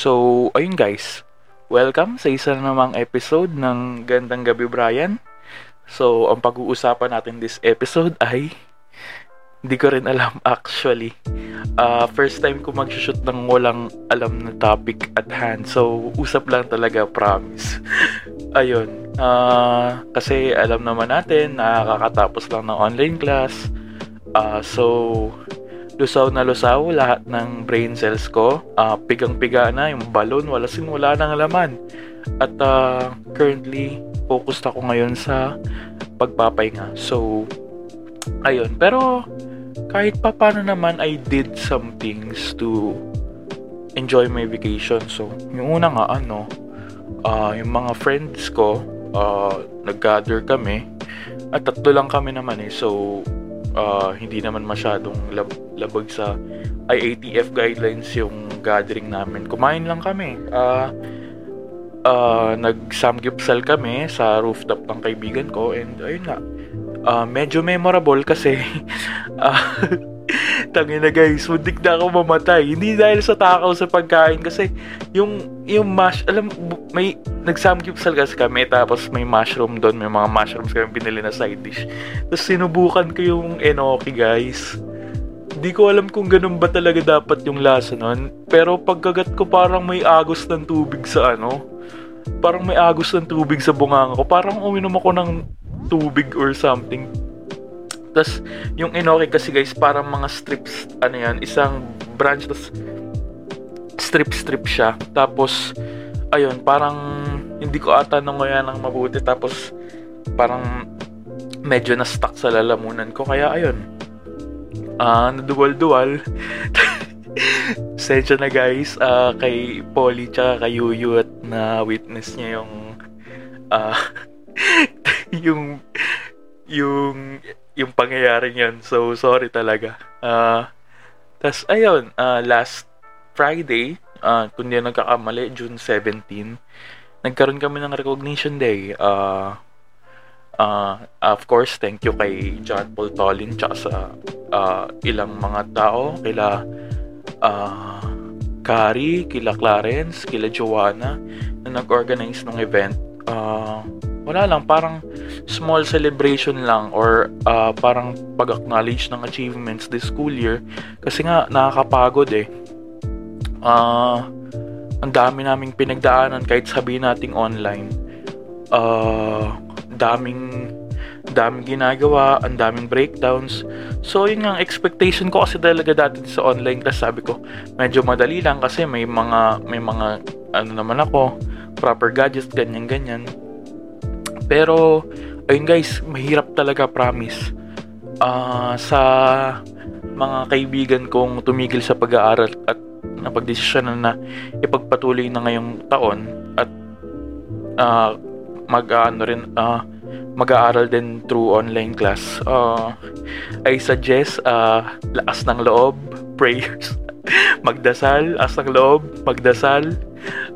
So, ayun guys. Welcome sa isa na namang episode ng Gandang Gabi Brian. So, ang pag-uusapan natin this episode ay hindi ko rin alam actually. Uh, first time ko mag-shoot ng walang alam na topic at hand. So, usap lang talaga, promise. Ayun. Uh, kasi alam naman natin, nakakatapos lang ng online class. Uh, so, lusaw na lusaw lahat ng brain cells ko. Uh, pigang-piga na yung balon, wala sin wala nang laman. At uh, currently, focused ako ngayon sa pagpapahinga. So, ayun. Pero, kahit pa paano naman, I did some things to enjoy my vacation. So, yung una nga, ano, uh, yung mga friends ko, uh, nag-gather kami. At tatlo lang kami naman eh. So, uh, hindi naman masyadong lab- labag sa IATF guidelines yung gathering namin. Kumain lang kami. Uh, uh, nag-samgyupsal kami sa rooftop ng kaibigan ko and ayun nga. Uh, medyo memorable kasi uh, Tangin na guys, muntik na ako mamatay. Hindi dahil sa takaw sa pagkain kasi yung yung mash, alam may nagsamgyupsal kasi kami tapos may mushroom doon, may mga mushrooms kami binili na side dish. Tapos sinubukan ko yung enoki guys. Hindi ko alam kung ganun ba talaga dapat yung lasa nun. Pero pagkagat ko parang may agos ng tubig sa ano. Parang may agos ng tubig sa bunganga ko. Parang uminom ako ng tubig or something tapos, yung inoki kasi guys, parang mga strips, ano yan, isang branch, tapos strip-strip siya. Tapos, ayun, parang hindi ko ata nanguya ng mabuti. Tapos, parang medyo na-stuck sa lalamunan ko. Kaya, ayun, uh, naduwal-duwal. Sensya na guys, uh, kay Polly tsaka kay Yuyu at na witness niya yung uh, yung yung yung pangyayari yun. So, sorry talaga. Uh, tas ayun, uh, last Friday, uh, kung di nagkakamali, June 17, nagkaroon kami ng recognition day. Uh, uh, of course, thank you kay John Paul Tolin tsaka sa uh, ilang mga tao, kila uh, Kari, kila Clarence, kila Joanna, na nag-organize ng event. Uh, wala lang, parang small celebration lang or uh, parang pag-acknowledge ng achievements this school year. Kasi nga, nakakapagod eh. Uh, ang dami naming pinagdaanan kahit sabihin nating online. Uh, daming daming ginagawa, ang daming breakdowns. So, yun nga, expectation ko kasi talaga dati sa online class, sabi ko, medyo madali lang kasi may mga, may mga, ano naman ako, proper gadgets, ganyan-ganyan. Pero, ayun guys, mahirap talaga, promise. Uh, sa mga kaibigan kong tumigil sa pag-aaral at napagdesisyon na, na ipagpatuloy na ngayong taon at uh, mag-ano rin uh, mag-aaral din through online class. Uh, I suggest uh, lakas ng loob, prayers, magdasal, lakas ng loob, magdasal,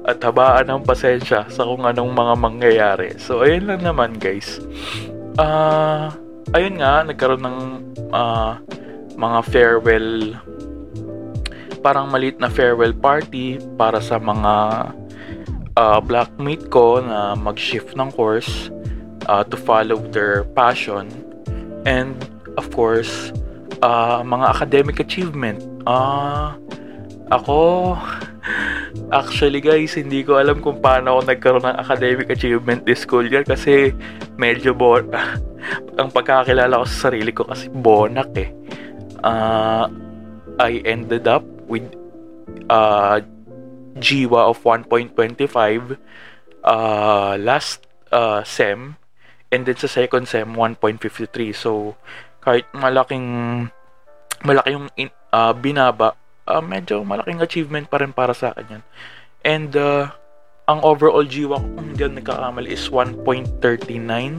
at habaan ng pasensya sa kung anong mga mangyayari. So, ayun lang naman guys. Uh, ayun nga, nagkaroon ng uh, mga farewell parang maliit na farewell party para sa mga uh, blackmate ko na mag-shift ng course uh, to follow their passion and of course uh, mga academic achievement uh, ako Actually guys, hindi ko alam kung paano ako nagkaroon ng academic achievement this school year kasi medyo bon ang pagkakilala ko sa sarili ko kasi bonak eh. Uh, I ended up with uh, GWA of 1.25 uh, last uh, SEM and then sa second SEM 1.53. So kahit malaking malaki yung in, uh, binaba uh, medyo malaking achievement pa rin para sa akin yan. And uh, ang overall GWA ko, kung hindi ako nagkakamali, is 1.39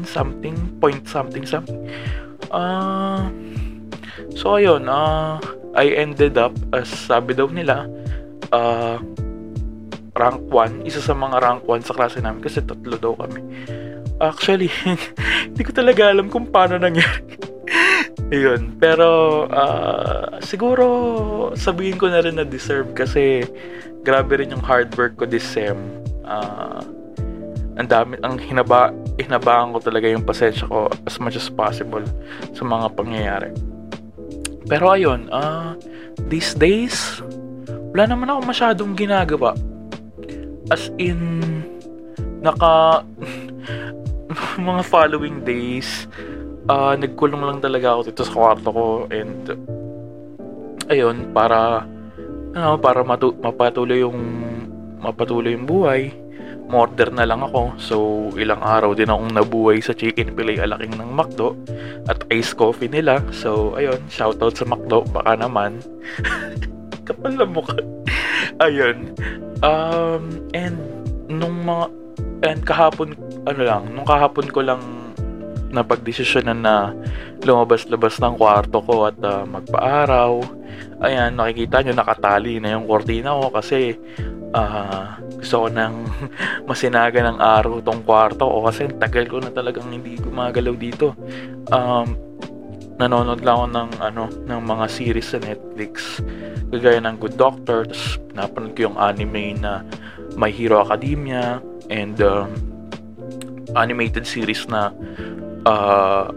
something, point something something. Uh, so, ayun, uh, I ended up, as sabi daw nila, uh, rank 1, isa sa mga rank 1 sa klase namin kasi tatlo daw kami. Actually, hindi ko talaga alam kung paano nangyari. Yun. Pero, uh, siguro, sabihin ko na rin na deserve kasi grabe rin yung hard work ko this sem. Uh, ang dami, ang hinaba, hinabaan ko talaga yung pasensya ko as much as possible sa mga pangyayari. Pero ayun, uh, these days, wala naman ako masyadong ginagawa. As in, naka, mga following days, uh, nagkulong lang talaga ako dito sa kwarto ko and ayun, para ano, para matu- mapatuloy yung mapatuloy yung buhay. Morder na lang ako. So, ilang araw din akong nabuhay sa chicken fillet alaking ng McDo at ice coffee nila. So, ayun, shoutout sa McDo. Baka naman. Kapal na mukha. ayun. Um, and, nung mga, and kahapon, ano lang, nung kahapon ko lang napagdesisyonan na lumabas-labas ng kwarto ko at uh, magpa-araw. Ayan, nakikita nyo nakatali na yung kortina ko kasi uh, gusto ko nang masinaga ng araw tong kwarto ko kasi tagal ko na talagang hindi gumagalaw dito. Um, nanonood lang ako ng ano ng mga series sa Netflix kagaya ng Good Doctor tapos napanood ko yung anime na My Hero Academia and um, animated series na uh,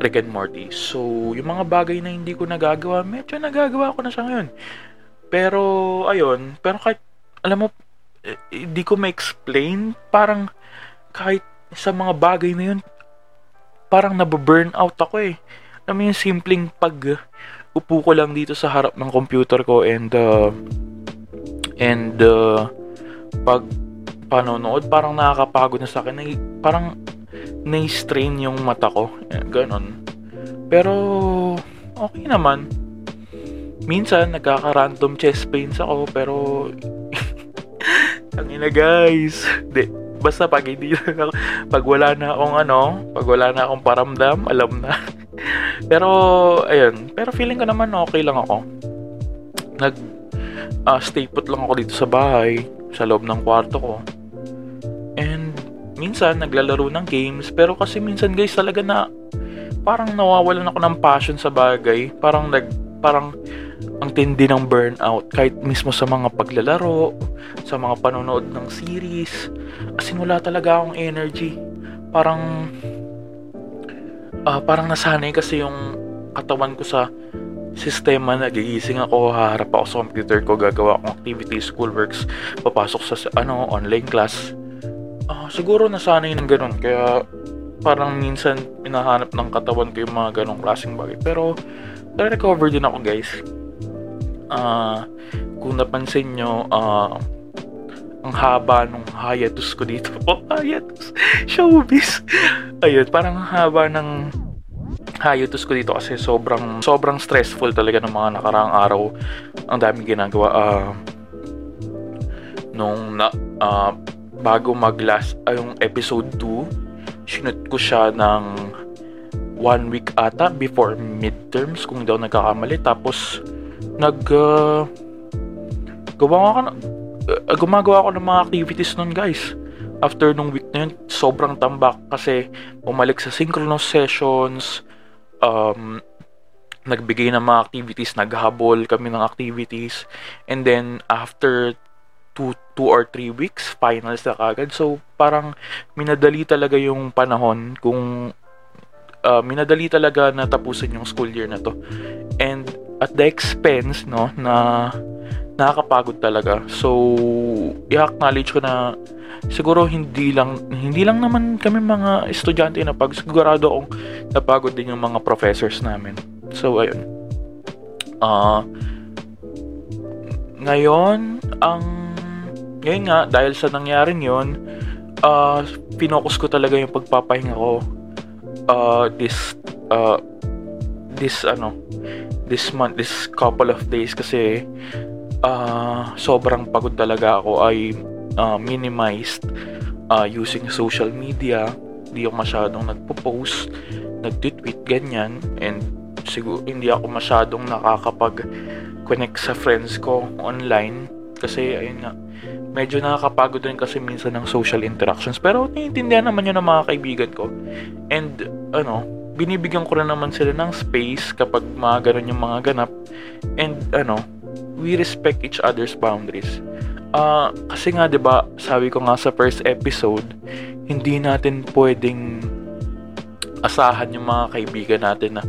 Rick and Morty. So, yung mga bagay na hindi ko nagagawa, medyo nagagawa ko na siya ngayon. Pero, ayun, pero kahit, alam mo, eh, hindi ko ma-explain, parang kahit sa mga bagay na yun, parang nababurn out ako eh. Alam mo yung simpleng pag upo ko lang dito sa harap ng computer ko and uh, and uh, pag panonood parang nakakapagod na sa akin parang na-strain yung mata ko. Ganon. Pero, okay naman. Minsan, nagkaka-random chest pains ako, pero... Tangina guys. Di, basta pag hindi pag wala na akong ano, pag wala na akong paramdam, alam na. pero, ayun. Pero feeling ko naman okay lang ako. Nag, uh, stay put lang ako dito sa bahay, sa loob ng kwarto ko minsan naglalaro ng games pero kasi minsan guys talaga na parang nawawalan ako ng passion sa bagay parang nag parang ang tindi ng burnout kahit mismo sa mga paglalaro sa mga panonood ng series as in wala talaga akong energy parang uh, parang nasanay kasi yung katawan ko sa sistema na gigising ako, haharap ako sa computer ko, gagawa akong activities, schoolworks, papasok sa ano, online class uh, siguro nasanay ng ganun. Kaya parang minsan hinahanap ng katawan ko yung mga ganong klaseng bagay. Pero na-recover din ako guys. Uh, kung napansin nyo, uh, ang haba nung hiatus ko dito. Oh, hiatus. Showbiz. Ayun, parang haba ng hiatus ko dito kasi sobrang sobrang stressful talaga ng mga nakaraang araw. Ang daming ginagawa. Uh, nung na, uh, bago mag-last, ay yung episode 2, sinut ko siya ng one week ata before midterms kung daw nagkakamali. Tapos, nag, uh, gawa ako, uh, gumagawa ako ng mga activities nun guys. After nung week na yun, sobrang tambak kasi umalik sa synchronous sessions, um, nagbigay ng mga activities, naghabol kami ng activities, and then after two, two or three weeks, finals na kagad. So, parang minadali talaga yung panahon kung uh, minadali talaga na tapusin yung school year na to. And at the expense, no, na nakakapagod talaga. So, i-acknowledge ko na siguro hindi lang hindi lang naman kami mga estudyante na pag sigurado akong napagod din yung mga professors namin. So, ayun. Uh, ngayon, ang ngayon nga, dahil sa nangyaring yon uh, pinokus ko talaga yung pagpapahinga ko uh, this uh, this ano this month, this couple of days kasi uh, sobrang pagod talaga ako. Ay uh, minimized uh, using social media. Hindi ako masyadong nagpo-post nagtweet ganyan. And siguro hindi ako masyadong nakakapag connect sa friends ko online. Kasi ayun nga medyo nakakapagod rin kasi minsan ng social interactions. Pero naiintindihan naman yun ng mga kaibigan ko. And, ano, binibigyan ko rin naman sila ng space kapag mga ganun yung mga ganap. And ano, we respect each other's boundaries. Uh, kasi nga 'di ba, sabi ko nga sa first episode, hindi natin pwedeng asahan yung mga kaibigan natin na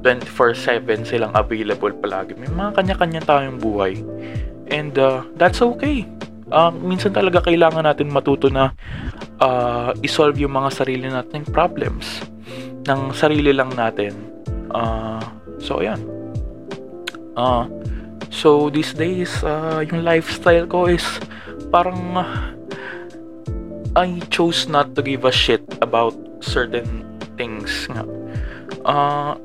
24/7 silang available palagi. May mga kanya-kanya tayong buhay. And uh, that's okay. Uh, minsan talaga kailangan natin matuto na uh, isolve yung mga sarili nating problems ng sarili lang natin. Uh, so, ayan. Uh, So, these days, uh, yung lifestyle ko is parang uh, I chose not to give a shit about certain things nga. Uh,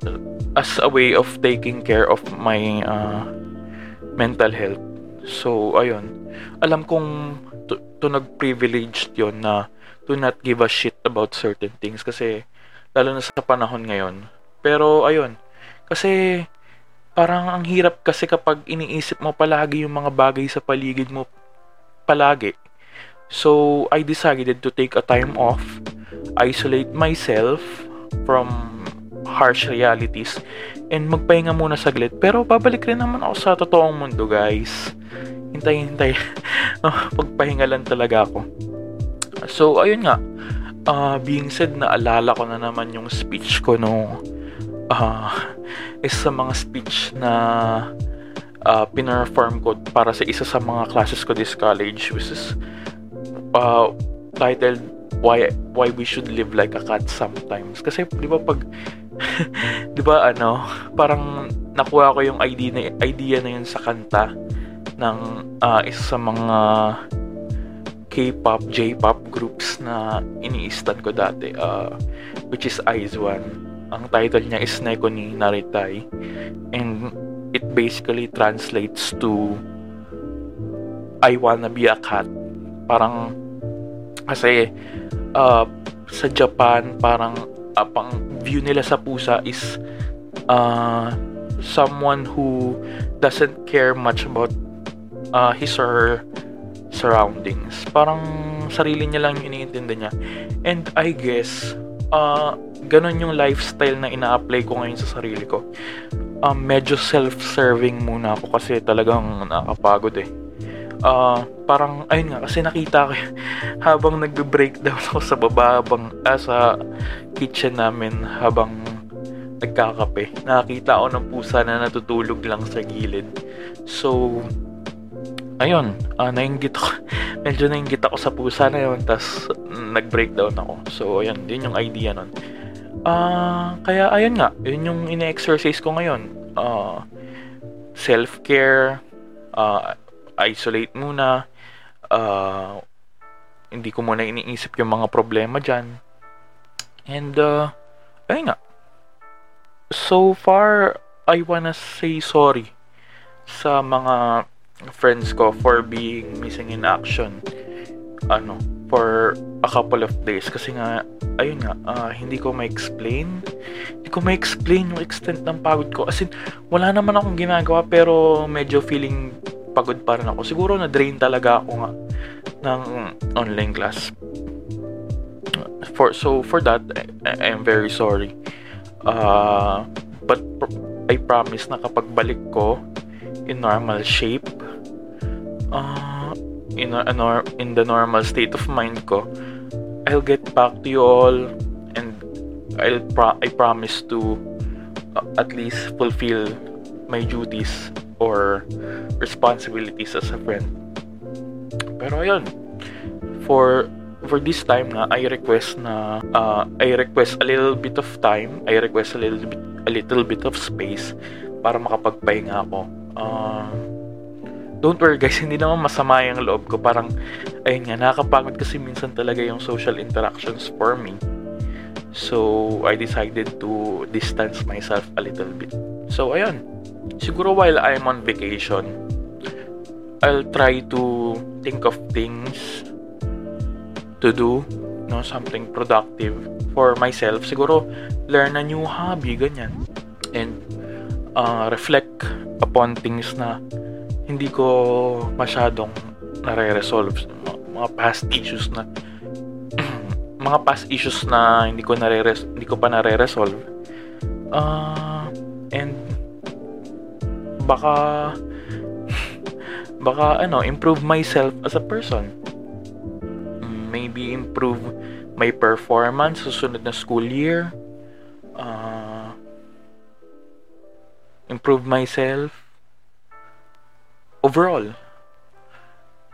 as a way of taking care of my uh, mental health. So, ayun. Alam kong to, to nag-privileged yon na to not give a shit about certain things kasi lalo na sa panahon ngayon. Pero, ayun. Kasi parang ang hirap kasi kapag iniisip mo palagi yung mga bagay sa paligid mo palagi. So, I decided to take a time off, isolate myself from harsh realities, and magpahinga muna saglit. Pero babalik rin naman ako sa totoong mundo, guys. Hintay, hintay. Pagpahinga lang talaga ako. So, ayun nga. Uh, being said, naalala ko na naman yung speech ko no uh, is sa mga speech na uh, pinerform ko para sa isa sa mga classes ko this college which is uh, titled why why we should live like a cat sometimes kasi di ba pag di ba ano parang nakuha ko yung idea na idea na yun sa kanta ng uh, isa sa mga K-pop, J-pop groups na iniistan ko dati uh, which is IZ*ONE ang title niya is Neko ni Naritai. And it basically translates to I wanna be a cat. Parang kasi uh, sa Japan parang uh, pang view nila sa pusa is uh, someone who doesn't care much about uh, his or her surroundings. Parang sarili niya lang yung iniintindi niya. And I guess uh, ganun yung lifestyle na ina-apply ko ngayon sa sarili ko. Um, medyo self-serving muna ako kasi talagang nakakapagod eh. Uh, parang, ayun nga, kasi nakita ko habang nagbe-breakdown ako sa baba, habang, uh, sa kitchen namin, habang nagkakape. Nakakita ako ng pusa na natutulog lang sa gilid. So, ayun, uh, nainggit ako. Medyo nainggit ako sa pusa na yun, tapos nag-breakdown ako. So, ayun, din yung idea nun. Uh, kaya ayun nga, yun yung ine-exercise ko ngayon. Uh, self-care, uh, isolate muna, uh, hindi ko muna iniisip yung mga problema dyan. And, uh, ayun nga. So far, I wanna say sorry sa mga friends ko for being missing in action. Ano, for a couple of days kasi nga ayun nga uh, hindi ko ma-explain hindi ko ma-explain yung extent ng pagod ko as in wala naman akong ginagawa pero medyo feeling pagod pa rin ako. Siguro na drain talaga ako nga ng online class. For so for that I, I am very sorry. Uh, but I promise na kapag balik ko in normal shape uh, in, a, a in the normal state of mind ko, I'll get back to you all and I'll pro- I promise to uh, at least fulfill my duties or responsibilities as a friend. Pero ayun, for for this time na I request na uh, I request a little bit of time, I request a little bit a little bit of space para makapagpahinga ako. Uh, don't worry guys, hindi naman masama yung loob ko. Parang, ayun nga, nakakapagod kasi minsan talaga yung social interactions for me. So, I decided to distance myself a little bit. So, ayun. Siguro while I'm on vacation, I'll try to think of things to do, no, something productive for myself. Siguro, learn a new hobby, ganyan. And uh, reflect upon things na hindi ko masyadong nare-resolve mga past issues na mga past issues na hindi ko nare hindi ko pa nare-resolve Uh, baka baka ano, improve myself as a person. Maybe improve my performance susunod na school year. Uh, improve myself overall.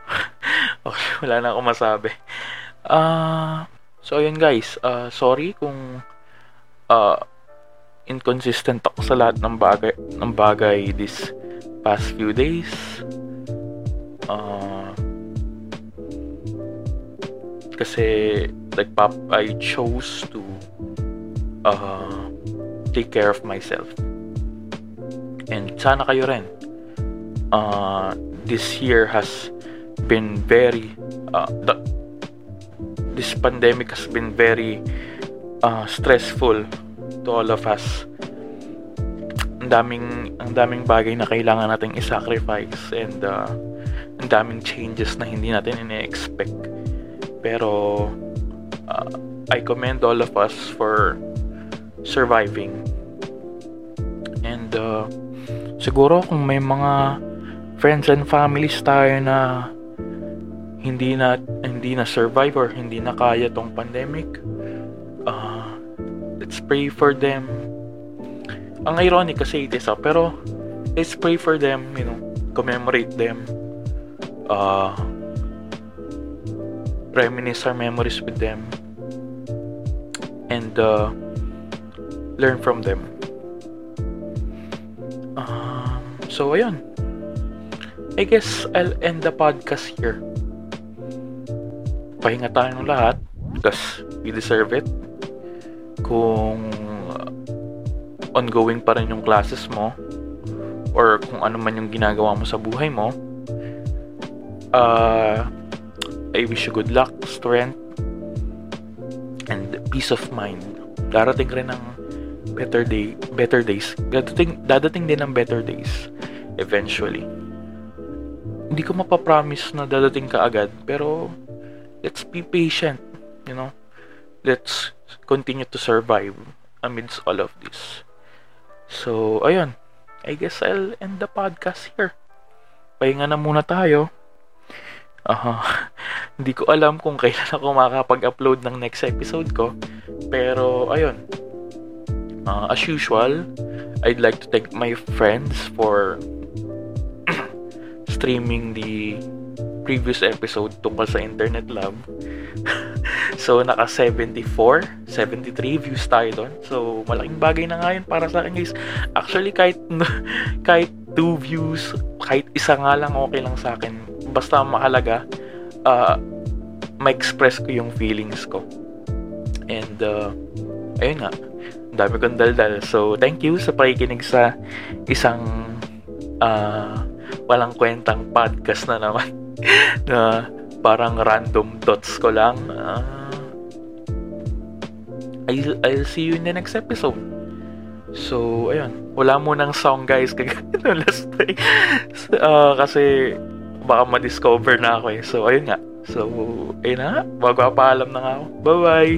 okay, wala na akong masabi. Uh, so, ayun guys. Uh, sorry kung uh, inconsistent ako sa lahat ng bagay, ng bagay this past few days. Uh, kasi like pop I chose to uh, take care of myself and sana kayo rin uh, this year has been very uh, the, this pandemic has been very uh, stressful to all of us ang daming ang daming bagay na kailangan nating i-sacrifice and uh, ang daming changes na hindi natin ine-expect. Pero uh, I commend all of us for surviving. And uh, siguro kung may mga friends and families tayo na hindi na hindi na survive or hindi na kaya tong pandemic, let's pray for them. Ang ironic kasi it is, uh, pero let's pray for them, you know, commemorate them uh, reminisce our memories with them and uh, learn from them. Um, so, ayun. I guess I'll end the podcast here. Pahinga tayo ng lahat because we deserve it. Kung uh, ongoing pa rin yung classes mo or kung ano man yung ginagawa mo sa buhay mo, uh, I wish you good luck, strength, and peace of mind. Darating rin ng better day, better days. Dadating, dadating din ng better days eventually. Hindi ko mapapromise na dadating ka agad, pero let's be patient, you know. Let's continue to survive amidst all of this. So, ayun. I guess I'll end the podcast here. Pahinga na muna tayo. Uh, hindi ko alam kung kailan ako makakapag-upload ng next episode ko. Pero, ayun. Uh, as usual, I'd like to thank my friends for streaming the previous episode tungkol sa Internet Lab. so, naka 74, 73 views tayo doon. So, malaking bagay na nga yun para sa akin guys. Actually, kahit, kahit 2 views, kahit isa nga lang okay lang sa akin. Basta mahalaga uh, ma-express ko yung feelings ko. And uh, ayun nga. Dami kong daldal. So thank you sa pakikinig sa isang uh, walang kwentang podcast na naman. Na parang random thoughts ko lang. Uh, I'll, I'll see you in the next episode So, ayun. Wala mo ng song, guys. Kagaya last time. uh, kasi, baka ma-discover na ako eh. So, ayun nga. So, ayun na nga. Magpapaalam na nga ako. Bye-bye!